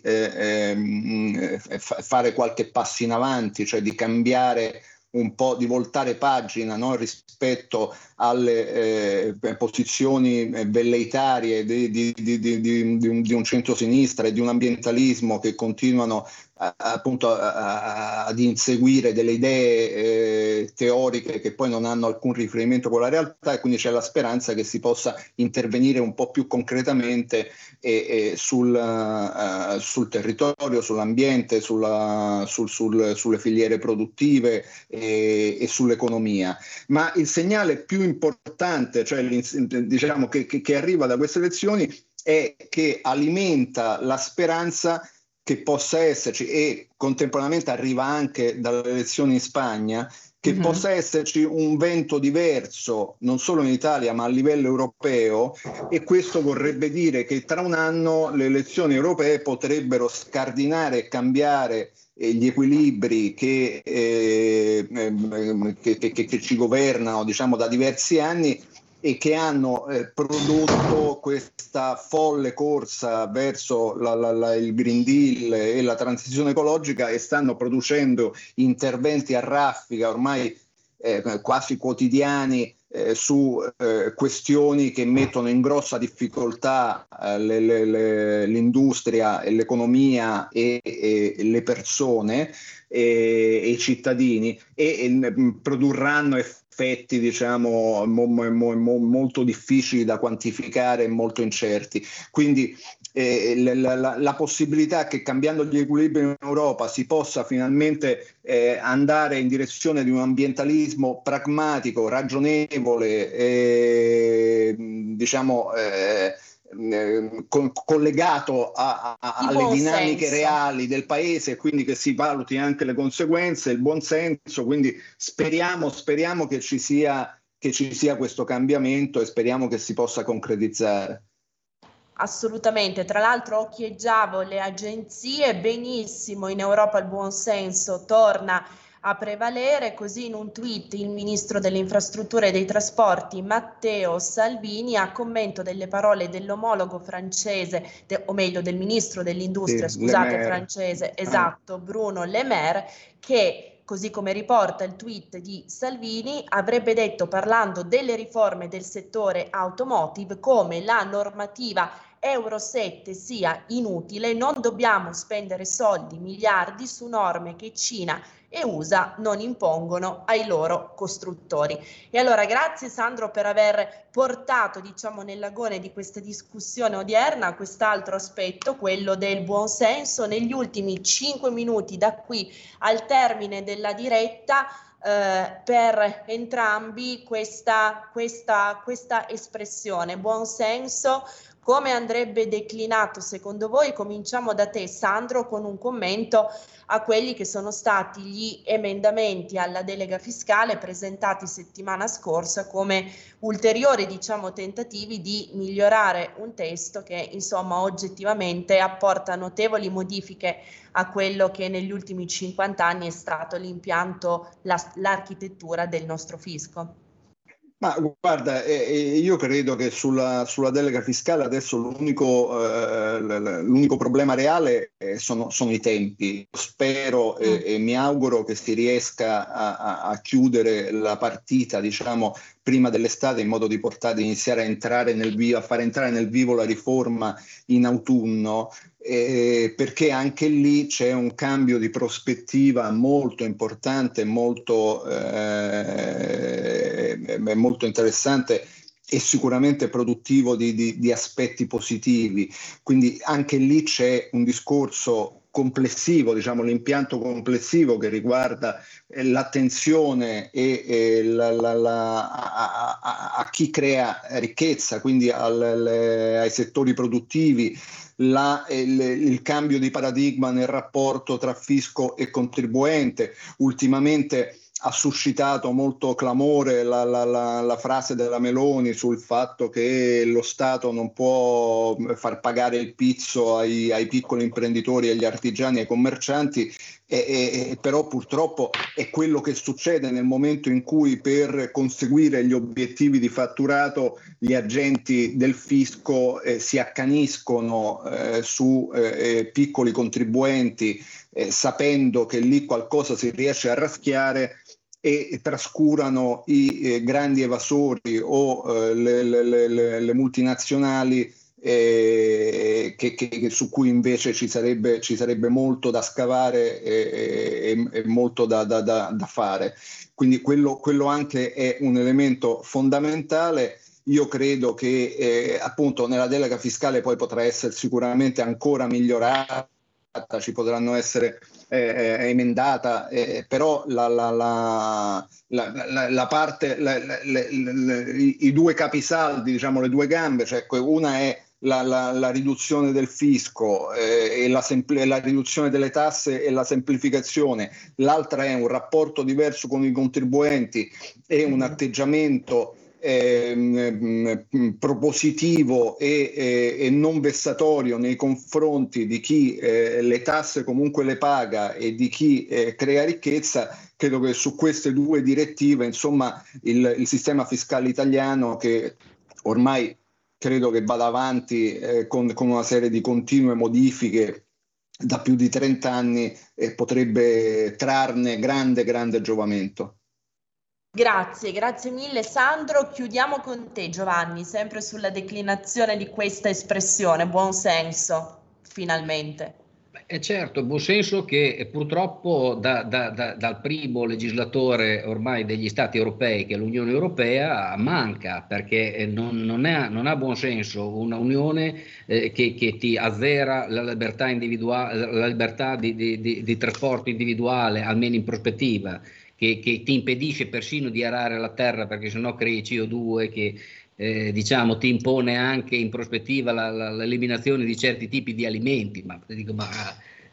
ehm, fare qualche passo in avanti, cioè di cambiare un po' di voltare pagina no? rispetto alle eh, posizioni eh, velleitarie di, di, di, di, un, di un centro-sinistra e di un ambientalismo che continuano appunto ad inseguire delle idee eh, teoriche che poi non hanno alcun riferimento con la realtà e quindi c'è la speranza che si possa intervenire un po' più concretamente e, e sul, uh, sul, territorio, sull'ambiente, sulla, sul, sul, sulle filiere produttive e, e, sull'economia. Ma il segnale più importante, cioè diciamo che, che, che arriva da queste elezioni, è che alimenta la speranza che possa esserci e contemporaneamente arriva anche dalle elezioni in Spagna, che mm-hmm. possa esserci un vento diverso non solo in Italia ma a livello europeo e questo vorrebbe dire che tra un anno le elezioni europee potrebbero scardinare e cambiare gli equilibri che, eh, che, che, che, ci governano diciamo, da diversi anni e che hanno eh, prodotto questa folle corsa verso la, la, la, il Green Deal e la transizione ecologica e stanno producendo interventi a raffica ormai eh, quasi quotidiani eh, su eh, questioni che mettono in grossa difficoltà eh, le, le, le, l'industria, l'economia e, e le persone e, e i cittadini e, e produrranno effetti diciamo mo, mo, mo, molto difficili da quantificare e molto incerti. Quindi eh, la, la, la, possibilità che cambiando gli equilibri in Europa si possa finalmente eh, andare in direzione di un ambientalismo pragmatico, ragionevole, eh, diciamo eh, eh, con, collegato a, a, alle dinamiche senso. reali del paese, quindi che si valuti anche le conseguenze, il buon senso, quindi speriamo, speriamo che, ci sia, che ci sia questo cambiamento e speriamo che si possa concretizzare. Assolutamente, tra l'altro occhieggiavo le agenzie, benissimo in Europa il buon senso torna a prevalere, così in un tweet il ministro delle infrastrutture e dei trasporti Matteo Salvini a commento delle parole dell'omologo francese, de, o meglio del ministro dell'industria, sì, scusate, francese, esatto, Bruno Le Maire, che così come riporta il tweet di Salvini, avrebbe detto parlando delle riforme del settore automotive come la normativa Euro 7 sia inutile, non dobbiamo spendere soldi, miliardi su norme che Cina e USA non impongono ai loro costruttori. E allora grazie Sandro per aver portato diciamo nell'agone di questa discussione odierna quest'altro aspetto, quello del buonsenso. Negli ultimi cinque minuti da qui al termine della diretta eh, per entrambi questa, questa, questa espressione, buonsenso come andrebbe declinato secondo voi? Cominciamo da te Sandro con un commento a quelli che sono stati gli emendamenti alla delega fiscale presentati settimana scorsa come ulteriori diciamo, tentativi di migliorare un testo che insomma oggettivamente apporta notevoli modifiche a quello che negli ultimi 50 anni è stato l'impianto, la, l'architettura del nostro fisco. Ma guarda, eh, io credo che sulla, sulla, delega fiscale adesso l'unico, eh, l'unico problema reale eh, sono, sono, i tempi. Spero e, mm. e, mi auguro che si riesca a, a, chiudere la partita, diciamo, prima dell'estate in modo di portare, iniziare a entrare nel vivo, a far entrare nel vivo la riforma in autunno, eh, perché anche lì c'è un cambio di prospettiva molto importante, molto, eh, molto interessante e sicuramente produttivo di, di, di, aspetti positivi. Quindi anche lì c'è un discorso complessivo, diciamo l'impianto complessivo che riguarda eh, l'attenzione e, e la, la, la, a, a, a, chi crea ricchezza, quindi al, le, ai settori produttivi, la, il, il, cambio di paradigma nel rapporto tra fisco e contribuente. Ultimamente ha suscitato molto clamore la, la, la, la, frase della Meloni sul fatto che lo Stato non può far pagare il pizzo ai, ai piccoli imprenditori, agli artigiani, ai commercianti, e, e, però purtroppo è quello che succede nel momento in cui per conseguire gli obiettivi di fatturato gli agenti del fisco eh, si accaniscono eh, su eh, piccoli contribuenti eh, sapendo che lì qualcosa si riesce a raschiare e trascurano i eh, grandi evasori o eh, le, le, le, le, multinazionali eh, che, che, su cui invece ci sarebbe, ci sarebbe molto da scavare e, e, e molto da, da, da, da, fare. Quindi quello, quello, anche è un elemento fondamentale. Io credo che eh, appunto nella delega fiscale poi potrà essere sicuramente ancora migliorata ci potranno essere eh, eh emendata, eh, però la, la, la, la parte, i due capisaldi, diciamo le due gambe, cioè una è la, la, la, riduzione del fisco eh, e la, sempl- la, riduzione delle tasse e la semplificazione, l'altra è un rapporto diverso con i contribuenti e un atteggiamento eh, propositivo e, e, e, non vessatorio nei confronti di chi eh, le tasse comunque le paga e di chi eh, crea ricchezza, credo che su queste due direttive, insomma, il, il sistema fiscale italiano che ormai credo che vada avanti eh, con, con, una serie di continue modifiche da più di 30 anni e potrebbe trarne grande, grande giovamento. Grazie, grazie mille Sandro. Chiudiamo con te Giovanni, sempre sulla declinazione di questa espressione, buon senso, finalmente. È certo, buon senso che purtroppo da, da, da, dal primo legislatore ormai degli Stati europei, che è l'Unione Europea, manca perché non, non, è, non ha buon senso una Unione eh, che, che, ti azzera la libertà, la libertà di, di, di, di trasporto individuale, almeno in prospettiva che, che, ti impedisce persino di arare la terra perché sennò crei CO2 che eh, diciamo, ti impone anche in prospettiva la, la, l'eliminazione di certi tipi di alimenti. Ma, dico, ma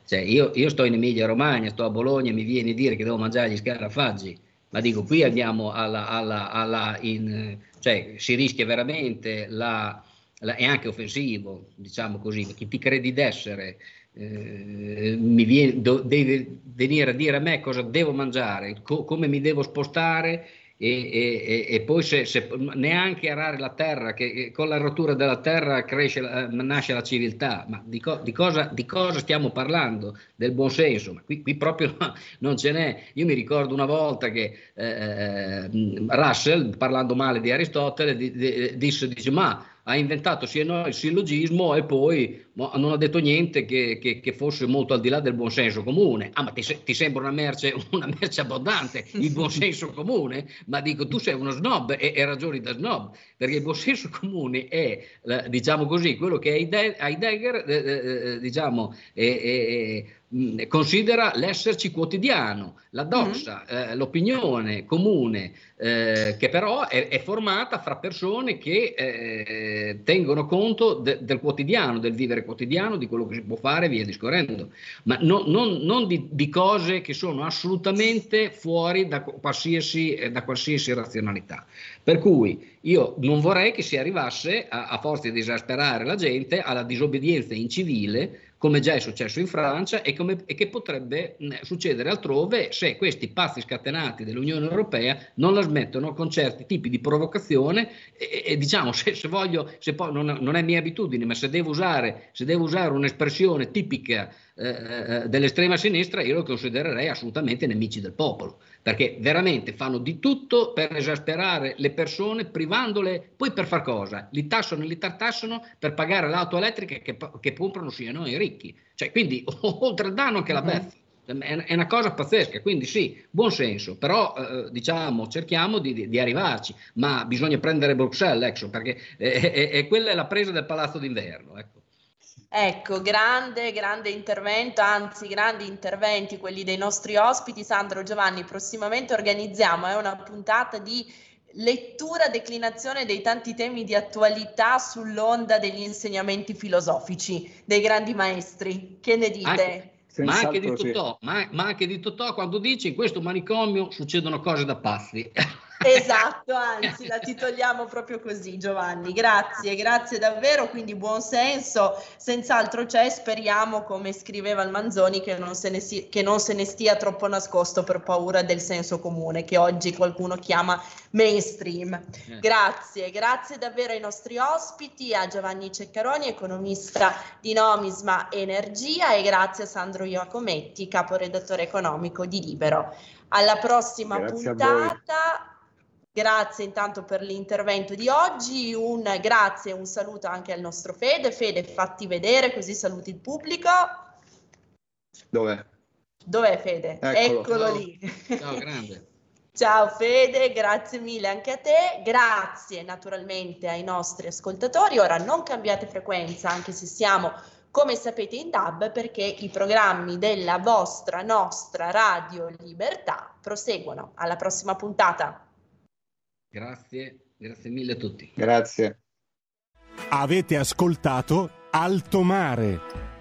cioè, io, io, sto in Emilia Romagna, sto a Bologna, mi vieni a dire che devo mangiare gli scarafaggi. Ma dico, qui andiamo alla, alla, alla in, cioè si rischia veramente la, è anche offensivo, diciamo così, chi ti credi d'essere eh, mi viene, do, deve venire a dire a me cosa devo mangiare, co, come mi devo spostare e, e, e poi se, se, neanche arare la terra, che con la rottura della terra cresce, eh, nasce la civiltà. Ma di, co, di, cosa, di, cosa, stiamo parlando? Del buonsenso? Ma qui, qui proprio (laughs) non ce n'è. Io mi ricordo una volta che eh, Russell, parlando male di Aristotele, di, di, disse, dice, ma ha inventato sia no il sillogismo e poi non ha detto niente che, che, che, fosse molto al di là del buonsenso comune. Ah, ma ti, ti sembra una merce, (laughs) una merce, abbondante (laughs) il buonsenso comune? Ma dico, tu sei uno snob e, e ragioni da snob, perché il buonsenso comune è, diciamo così, quello che Heidegger, eh, eh, eh, diciamo, è, considera l'esserci quotidiano, la doxa, mm-hmm. eh, l'opinione comune, eh, che però è, è, formata fra persone che eh, tengono conto de, del quotidiano, del vivere quotidiano, di quello che si può fare via discorrendo, ma no, non, non di, di, cose che sono assolutamente fuori da qualsiasi, eh, da qualsiasi razionalità. Per cui io non vorrei che si arrivasse, a, a forza di esasperare la gente, alla disobbedienza incivile come già è successo in Francia e, come, e che potrebbe mh, succedere altrove se questi pazzi scatenati dell'Unione Europea non la smettono con certi tipi di provocazione. E, e diciamo se, se, voglio, se poi non, non, è mia abitudine, ma se devo usare, se devo usare un'espressione tipica eh, eh, dell'estrema sinistra, io lo considererei assolutamente nemici del popolo, perché veramente fanno di tutto per esasperare le persone, privandole, poi per far cosa? Li tassano e li tartassano per pagare l'auto elettrica che, che comprano siano i ricchi. Cioè, quindi (laughs) oltre al danno che la mm-hmm. beffa. È una cosa pazzesca, quindi sì, buon senso, però eh, diciamo cerchiamo di, di, arrivarci, ma bisogna prendere Bruxelles, ecco, perché è, è, è, quella è la presa del palazzo d'inverno. Ecco. Ecco, grande, grande intervento, anzi grandi interventi quelli dei nostri ospiti. Sandro Giovanni, prossimamente organizziamo eh, una puntata di lettura, declinazione dei tanti temi di attualità sull'onda degli insegnamenti filosofici dei grandi maestri. Che ne dite? Anche, ma, anche di Totò, ma, ma anche di Totò quando dice in questo manicomio succedono cose da pazzi. (laughs) Esatto, anzi la titoliamo proprio così Giovanni, grazie, grazie davvero, quindi buon senso, senz'altro c'è, speriamo come scriveva il Manzoni che non, se ne si, che non se ne stia troppo nascosto per paura del senso comune che oggi qualcuno chiama mainstream. Eh. Grazie, grazie davvero ai nostri ospiti, a Giovanni Ceccaroni, economista di Nomisma Energia e grazie a Sandro Iacometti, caporedattore economico di Libero. Alla prossima grazie puntata. Grazie intanto per l'intervento di oggi, un grazie e un saluto anche al nostro Fede. Fede, fatti vedere così saluti il pubblico. Dov'è? Dov'è Fede? Eccolo, Eccolo lì. Ciao, grande. (laughs) Ciao Fede, grazie mille anche a te, grazie naturalmente ai nostri ascoltatori. Ora non cambiate frequenza, anche se siamo, come sapete, in DAB, perché i programmi della vostra, nostra Radio Libertà proseguono. Alla prossima puntata. Grazie, grazie mille a tutti. Grazie. Avete ascoltato Alto Mare.